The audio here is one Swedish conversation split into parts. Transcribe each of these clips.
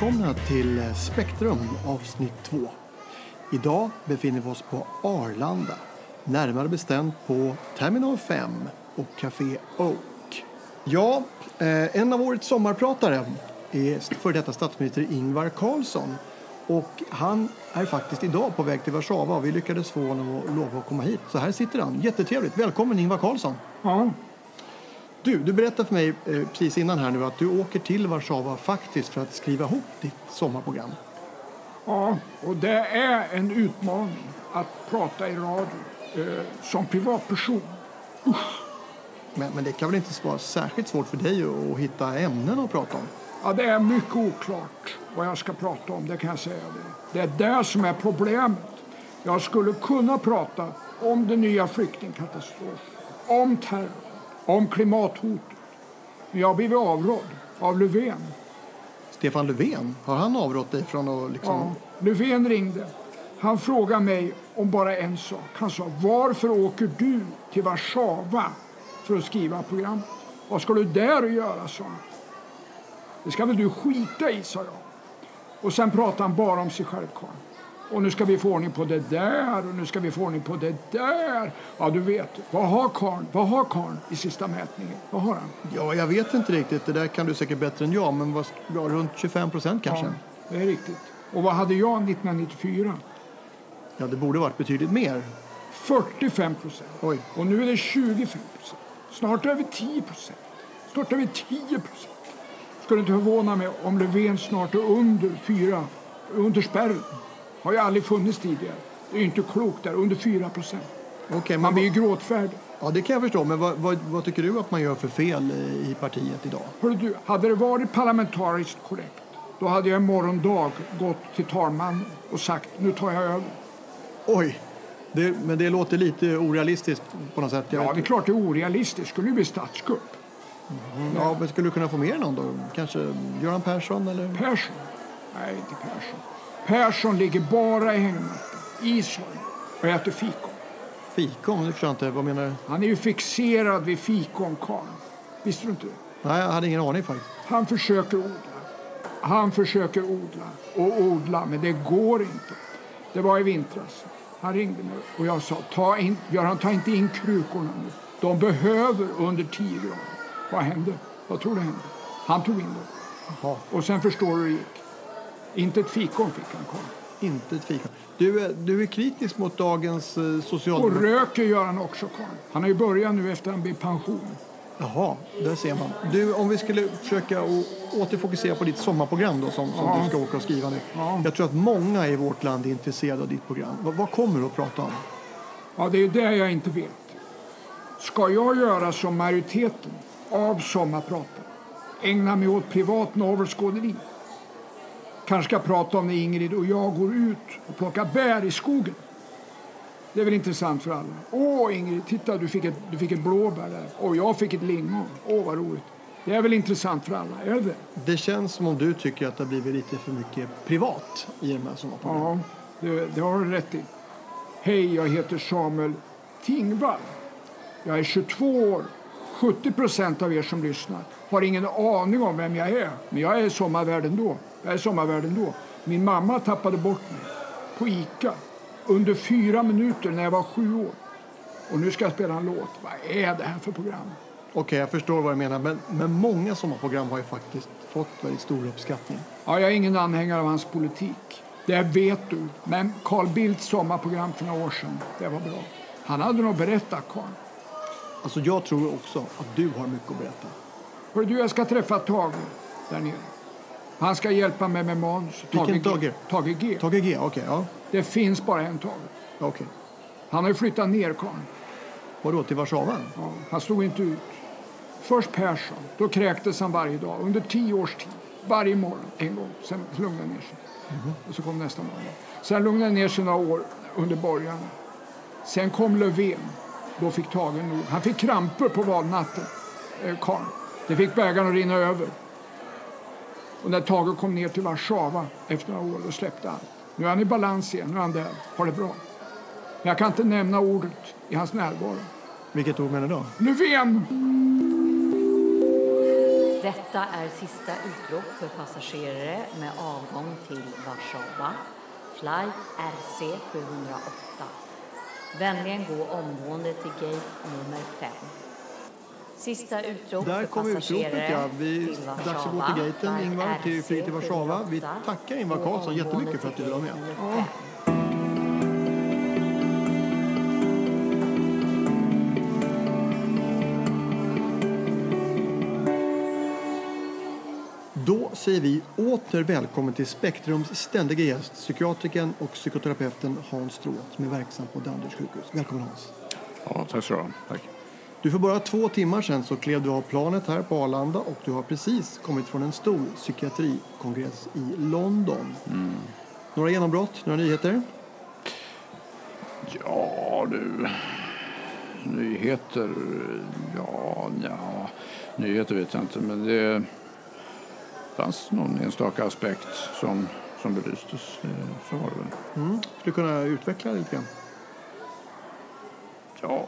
välkomna till Spektrum avsnitt 2. Idag befinner vi oss på Arlanda, närmare bestämt på Terminal 5 och Café Oak. Ja, eh, en av årets sommarpratare är för detta statsminister Ingvar Carlsson. Och han är faktiskt idag på väg till Warszawa och vi lyckades få honom att lova att komma hit. Så här sitter han. Jättetrevligt. Välkommen Ingvar Carlsson. Ja, du, du berättade för mig eh, precis innan här nu att du åker till Warszawa faktiskt för att skriva ihop ditt sommarprogram. ja, och det är en utmaning att prata i radio eh, som privatperson. Men, men det kan väl inte vara särskilt svårt för dig att hitta ämnen att prata om? Ja, det är mycket oklart vad jag ska prata om, det kan jag säga. Det, det är det som är problemet. Jag skulle kunna prata om den nya flyktingkatastrofen, om terror, om klimathotet. Jag har blivit avrådd av Löfven. Stefan Löfven, har han avrått dig från att liksom... Ja, Löfven ringde. Han frågade mig om bara en sak. Han sa, varför åker du till Warszawa för att skriva programmet? Vad ska du där och göra, sa han. Det ska väl du skita i, sa jag. Och sen pratade han bara om sig själv, karln. Och nu ska vi få ordning på det där och nu ska vi få ordning på det där. Ja, du vet. Vad har karln, vad har karln i sista mätningen? Vad har han? Ja, jag vet inte riktigt. Det där kan du säkert bättre än jag. Men vad, ja, runt 25 procent kanske? Ja, det är riktigt. Och vad hade jag 1994? Ja, det borde varit betydligt mer. 45 procent. Oj. Och nu är det 25 procent. Snart över 10 procent. Snart över 10 procent. Skulle inte förvåna mig om Löfven snart är under 4, under spärren. Har ju aldrig funnits tidigare. Det är inte klokt där, under 4 procent. Men Man blir ju gråtfärdig. ja, det kan jag förstå. Men vad, vad, vad tycker du att man gör för fel i partiet idag? Hörru du, hade det varit parlamentariskt korrekt då hade jag imorgon dag gått till talmannen och sagt nu tar jag över. Oj, det, men det låter lite orealistiskt på något sätt. Jag Ja, det är klart det är orealistiskt. Skulle ju bli statskupp. Ja, men skulle du kunna få med någon då? Kanske Göran Persson eller? Persson? Nej, inte Persson. Persson ligger bara i hängmattan, i och äter fikon. Fikon? Det förstår jag inte. Vad menar du? Han är ju fixerad vid fikonkarln. Visste du inte det? Nej, jag hade ingen aning faktiskt. Han försöker odla. Han försöker odla och odla, men det går inte. Det var i vintras. Han ringde mig och jag sa, ta in, Göran, ta inte in krukorna nu. De behöver under 10 grader. Vad hände? Vad tror du hände? Han tog in dem. Jaha, Och sen förstår du hur det gick. Inte ett fikon fick han, karln. inte ett fikon. Du, är- du är kritisk mot dagens eh, Och socialdemokrati? röker gör han också, karln. Han har ju börjat nu efter han blev pension. Jaha, där ser man. Du, om vi skulle försöka återfokusera på ditt sommarprogram då, som, som Ja. du ska åka och skriva nu. Ja. Jag tror att många i vårt land är intresserade av ditt program. Vad, vad kommer du att prata om? Ja, det är det jag inte vet. Ska jag göra som majoriteten av sommarpratar? Ägna mig åt privat navelskåderi? Kanske ska prata om när Ingrid och jag går ut och plockar bär i skogen. Det är väl intressant för alla. Åh Ingrid, titta du fick ett, du fick ett blåbär där. Och jag fick ett lingon. Åh vad roligt. Det är väl intressant för alla, är det det? Känns som om du tycker att det har blivit lite för mycket privat i de här sommarprogrammen. Ja, det, det har du rätt i. Hej, jag heter Samuel Tingvall. Jag är 22 år. 70 procent av er som lyssnar har ingen aning om vem jag är. Men jag är sommarvärd ändå. Jag är sommarvärd ändå. Min mamma tappade bort mig på Ica under fyra minuter när jag var sju år. Och nu ska jag spela en låt. Vad är det här för program? Okej, jag förstår vad du menar. Men, men många sommarprogram har ju faktiskt fått väldigt stor uppskattning. Ja, jag är ingen anhängare av hans politik. Det vet du. Men Carl Bildts sommarprogram för några år sedan, det var bra. Han hade nog berättat, Carl. Alltså jag tror också att du har mycket att berätta. Hörru du, jag ska träffa Tage där nere. Han ska hjälpa mig med manus. Vilken Tage? G. Tage G. Tage G, okej. ja. Det finns bara en Tage. okej. Han har ju flyttat ner, Carl. Vadå, till Warszawa? Ja, han stod inte ut. Först Persson. Då kräktes han varje dag under tio års tid. Varje morgon, en gång. Sen lugnade han ner sig. Och så kom nästa morgon. Sen lugnade han ner sig några år under borgarna. Sen kom Löfven. Då fick Tage nog. Han fick kramper på valnatten, eh, karln. Det fick bägaren att rinna över. Och när Tage kom ner till Warszawa efter några år, då släppte han. Nu är han i balans igen, nu är han där, har det bra. Men jag kan inte nämna ordet i hans närvaro. Vilket ord menar du då? Löfven! Detta är sista utrop för passagerare med avgång till Warszawa, flight RC 708. Vänligen gå omgående till gate nummer 5. Sista utrop Där kom utropet ja. Vi, dags att gå till gaten Ingvar, till RC flyget till Warszawa. Vi 708. tackar Ingvar Carlsson jättemycket för att du vara med. gate säger vi åter välkommen till Spektrums ständiga gäst, psykiatrikern och psykoterapeuten Hans Stråth som är verksam på Danderyds sjukhus. Välkommen Hans. Ja, tack så du. Tack. Du för bara två timmar sedan så klev du av planet här på Arlanda och du har precis kommit från en stor psykiatrikongress i London. Några genombrott, några nyheter? Ja, du. Nyheter. Ja, ja. Nyheter vet jag inte, men det fanns någon enstaka aspekt som, som belystes. Eh, Så var det väl. Mm. Skulle du kunna utveckla lite grann? Ja,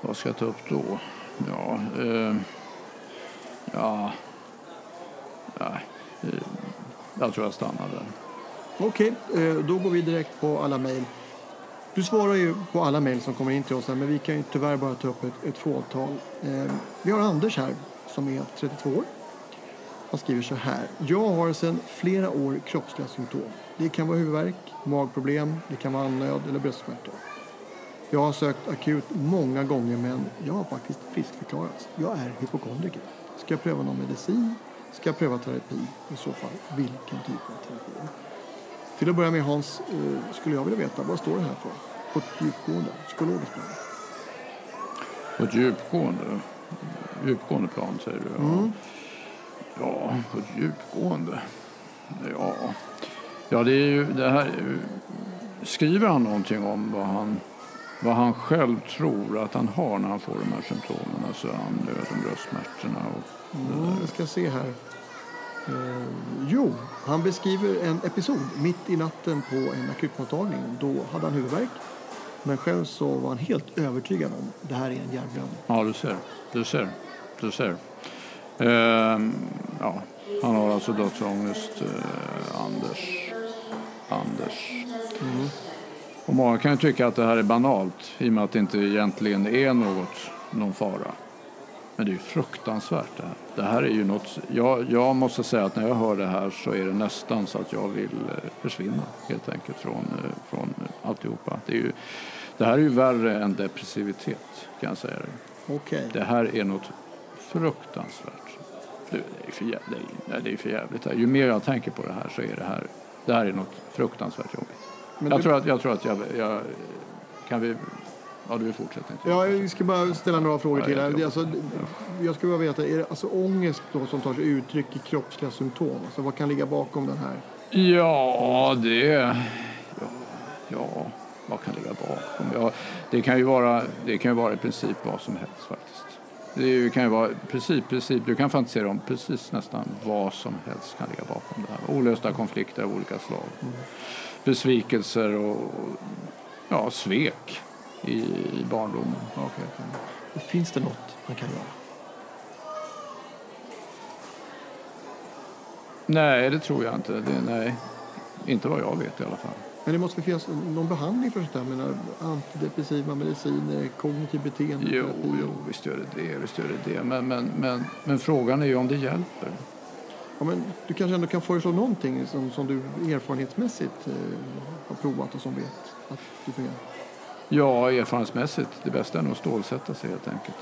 vad ska jag ta upp då? Ja, eh, ja, nej. Eh, jag tror jag stannar där. Okej, eh, då går vi direkt på alla mejl. Du svarar ju på alla mejl som kommer in till oss här, men vi kan ju tyvärr bara ta upp ett, ett fåtal. Eh, Vi har Anders här som är 32 år. Han skriver så här. Jag har sedan flera år kroppsliga symptom. Det kan vara huvudvärk, magproblem, det kan vara andnöd eller bröstsmärtor. Jag har sökt akut många gånger men jag har faktiskt friskförklarats. Jag är hypokondriker. Ska jag pröva någon medicin? Ska jag pröva terapi? I så fall, vilken typ av terapi? Till att börja med Hans, eh, skulle jag vilja veta, vad står det här för? På ett djupgående, psykologiskt plan. På ett djupgående, djupgående plan säger du? Ja, ja på ett djupgående. Ja, ja det är ju det här. Skriver han någonting om vad han, vad han själv tror att han har när han får de här symptomen? Alltså andnöden, bröstsmärtorna och Mm, jag ska se här. Eh, jo, han beskriver en episod mitt i natten på en akutmottagning. Då hade han huvudvärk. Men själv så var han helt övertygad om det här är en hjärnblödning. Ja, du ser. Du ser. Du ser. Ehm, ja, han har alltså dödsångest, eh, Anders. Anders. Och många kan ju tycka att det här är banalt i och med att det inte egentligen är något, någon fara. Men det är ju fruktansvärt det här. Det här är ju något, jag, jag måste säga att när jag hör det här så är det nästan så att jag vill eh, försvinna helt enkelt från, eh, från alltihopa. Det, är ju, det här är ju värre än depressivitet kan jag säga det. Okej. Det här är något fruktansvärt. Det det är för, jä- det är, nej, det är för jävligt. Ju mer jag tänker på det här så är det här, det här är något fruktansvärt jobbigt. Men jag, du- tror att, jag tror att jag, jag kan vi, ja du vill fortsätta? Ja, vi ska bara ställa några frågor Ja, till. Här. jag Alltså, jag skulle bara veta, är det alltså ångest då som tar sig uttryck i kroppsliga symptom? Alltså, vad kan ligga bakom den här? Ja, det... Ja, ja vad kan ligga bakom? Ja, det, kan ju vara, det kan ju vara i princip vad som helst. Det kan ju vara princip, princip, du kan fantisera om precis nästan vad som helst kan ligga bakom det här. Olösta konflikter av olika slag. Besvikelser och ja, svek i, i barndomen. Okay. Finns det något man kan göra? Nej, det tror jag inte. Det, nej, inte vad jag vet i alla fall. Men det måste finnas någon behandling för sånt? Jag menar, antidepressiva mediciner, kognitiv Jo, beteendeterapi? jo, visst gör det det. Visst gör det, det. Men, men, men, men frågan är ju om det hjälper. Ja, men du kanske ändå kan föreslå någonting som, som du erfarenhetsmässigt eh, har provat och som vet att du fungerar? Ja, erfarenhetsmässigt. Det bästa är nog att stålsätta sig helt enkelt.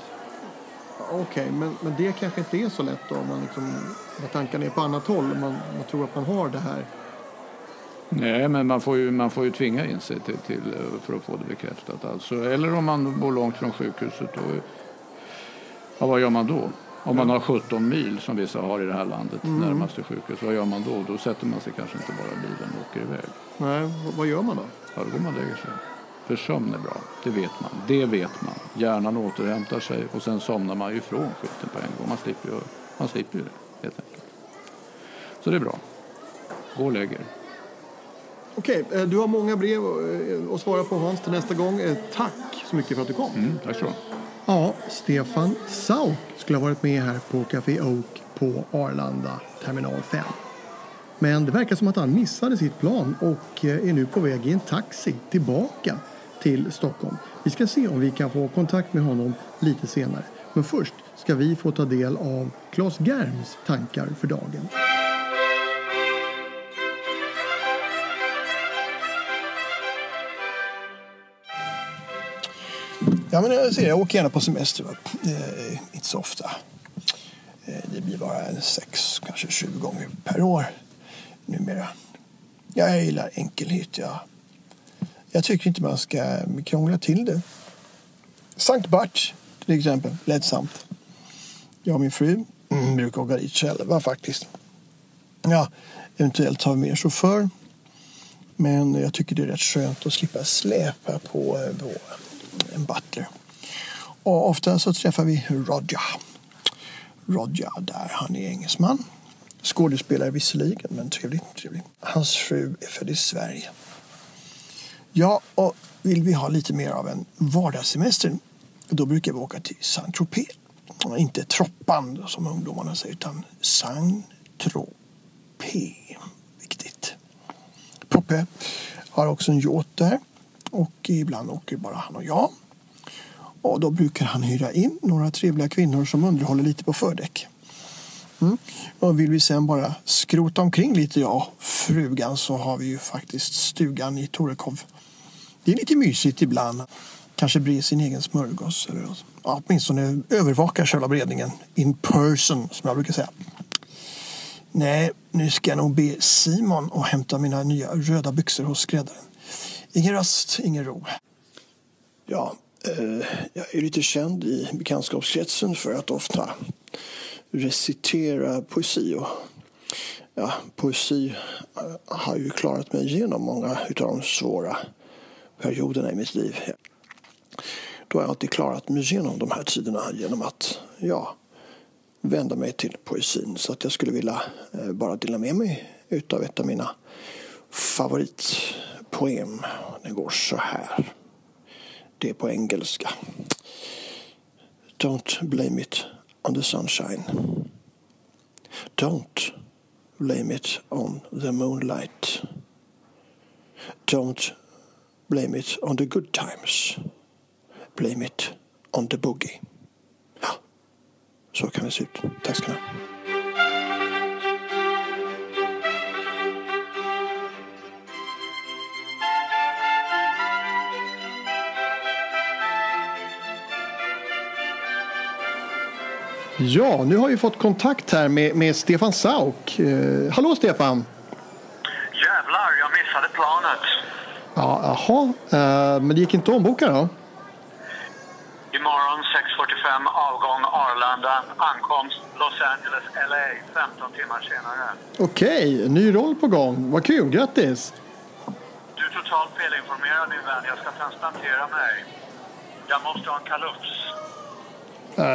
Okej, men, men det kanske inte är så lätt då om man liksom, när tankarna är på annat håll och man, man tror att man har det här. Nej, men man får ju, man får ju tvinga in sig till, till, eh, för att få det bekräftat. Alltså, eller om man bor långt från sjukhuset. Då, ja, vad gör man då? Om man har 17 mil som vissa har i det här landet närmaste sjukhus. Vad gör man då? Då sätter man sig kanske inte bara i bilen och åker iväg. Nej, vad, vad gör man då? Ja, då går man och lägger sig. För sömn är bra, det vet man. Det vet man. Hjärnan återhämtar sig och sen somnar man ju ifrån skiten på en gång. Man slipper ju, man slipper ju det, helt enkelt. Så det är bra. Gå och lägg er. Okej, eh, du har många brev eh, att svara på Hans till nästa gång. Eh, Tack så mycket för att du kom. Mm, tack så. Ja, Stefan Sauk skulle ha varit med här på Café Oak på Arlanda terminal 5. Men det verkar som att han missade sitt plan och är nu på väg i en taxi tillbaka till Stockholm. Vi ska se om vi kan få kontakt med honom lite senare. Men först ska vi få ta del av Claes Germs tankar för dagen. Ja, men jag, ser, jag åker gärna på semester. Eh, inte så ofta. Eh, det blir bara sex, kanske 20 gånger per år numera. Jag gillar enkelhet. Jag, jag tycker inte man ska krångla till det. Sankt Bart till exempel, lättsamt. Jag och min fru mm, brukar åka dit själva faktiskt. Ja, eventuellt har vi mer chaufför. Men jag tycker det är rätt skönt att slippa släpa på, eh, på en butler. Och ofta så träffar vi Roger. Roger där, han är engelsman. Skådespelare visserligen, men trevlig, trevlig. Hans fru är född i Sverige. Ja, och vill vi ha lite mer av en vardagssemester då brukar vi åka till Saint-Tropez. Inte Troppan som ungdomarna säger, utan Saint-Tropez. Viktigt. Poppe har också en yacht där och ibland åker bara han och jag. Och då brukar han hyra in några trevliga kvinnor som underhåller lite på fördäck. Mm. Och vill vi sen bara skrota omkring lite, jag och frugan, så har vi ju faktiskt stugan i Torekov. Det är lite mysigt ibland. Kanske bre sin egen smörgås. Eller ja, åtminstone övervaka själva beredningen. In person, som jag brukar säga. Nej, nu ska jag nog be Simon att hämta mina nya röda byxor hos skräddaren. Ingen röst, ingen ro. Ja, eh, jag är lite känd i bekantskapskretsen för att ofta recitera poesi. Och, ja, poesi eh, har ju klarat mig igenom många av de svåra perioderna i mitt liv. Då har jag alltid klarat mig igenom de här tiderna genom att ja, vända mig till poesin. Så att jag skulle vilja eh, bara dela med mig utav ett av mina Poem Den går så här. Det är på engelska. Don't blame it on the sunshine. Don't blame it on the moonlight. Don't blame it on the good times. Blame it on the boogie. Ja, så kan det se ut. Tack ska ni ha. Ja, nu har vi fått kontakt här med, med Stefan Sauk. Eh, hallå Stefan! Jävlar, jag missade planet. Ja, jaha, eh, men det gick inte att omboka då? Imorgon 6.45 avgång Arlanda, ankomst Los Angeles, LA 15 timmar senare. Okej, ny roll på gång. Vad kul, grattis! Du är totalt felinformerad min vän. Jag ska transplantera mig. Jag måste ha en kalufs. Uh,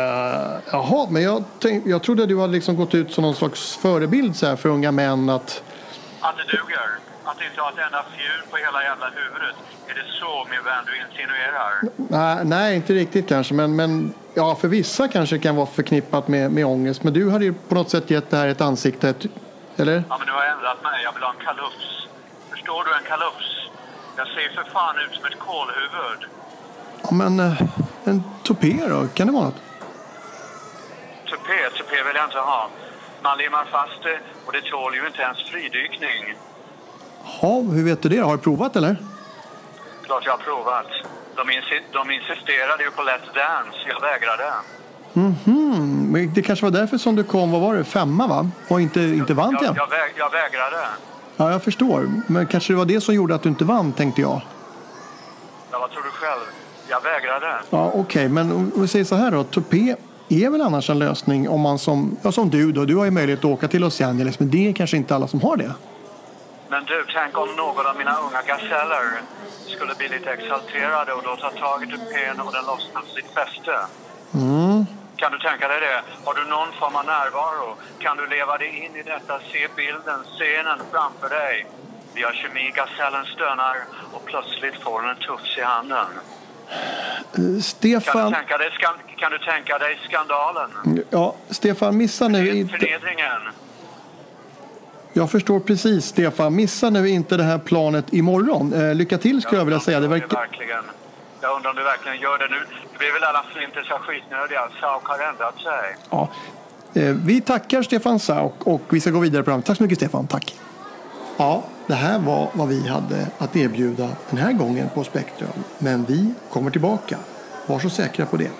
jaha, men jag, tänk, jag trodde du hade liksom gått ut som någon slags förebild så här, för unga män att... Att det duger. Att inte ha ett enda fjul på hela jävla huvudet. Är det så min vän du insinuerar? Nej, nej inte riktigt kanske, men, men ja, för vissa kanske kan vara förknippat med, med ångest. Men du hade ju på något sätt gett det här ett ansikte, ett, eller? Ja, men du har ändrat mig. Jag vill ha en kalufs. Förstår du en kalufs? Jag ser för fan ut som ett kålhuvud. Ja, men eh, en tupé då? Kan det vara något? Tupé vill jag inte ha. Man limmar fast det och det tål ju inte ens fridykning. Ja, hur vet du det? Har du provat eller? Klart jag har provat. De, insi de insisterade ju på Let's Dance. Jag vägrade. Mhm, men det kanske var därför som du kom, vad var det, femma va? Och inte, inte vann Jag, igen? jag, väg jag vägrade. Ja, jag förstår. Men kanske det var det som gjorde att du inte vann, tänkte jag. Ja, vad tror du själv? Jag vägrade. Ja, okej, men om vi säger så här då. Tupé är väl annars en lösning om man som, ja, som du då, du har ju möjlighet att åka till Los Angeles, men det är kanske inte alla som har det. Men du, tänk om någon av mina unga gaseller skulle bli lite exalterade och då ta tag i tupén och den lossnar sitt fäste. Mm. Kan du tänka dig det? Har du någon form av närvaro? Kan du leva dig in i detta, se bilden, scenen framför dig? Vi har kemi, gasellen stönar och plötsligt får hon en tufs i handen. Kan Stefan, du tänka dig, kan du tänka dig skandalen? ja, Stefan, missa nu inte... Förnedringen? Jag förstår precis, Stefan. Missa nu inte det här planet imorgon. Eh, lycka till skulle jag vilja säga. Det verkar... du verkligen, jag undrar om du verkligen gör det nu. Det blir väl alla flintisar skitnödiga. Sauk har ändrat sig. Ja. Eh, Vi tackar Stefan Sauk och vi ska gå vidare på programmet. Tack så mycket Stefan. Tack. Ja, det här var vad vi hade att erbjuda den här gången på Spektrum. Men vi kommer tillbaka. Var så säkra på det.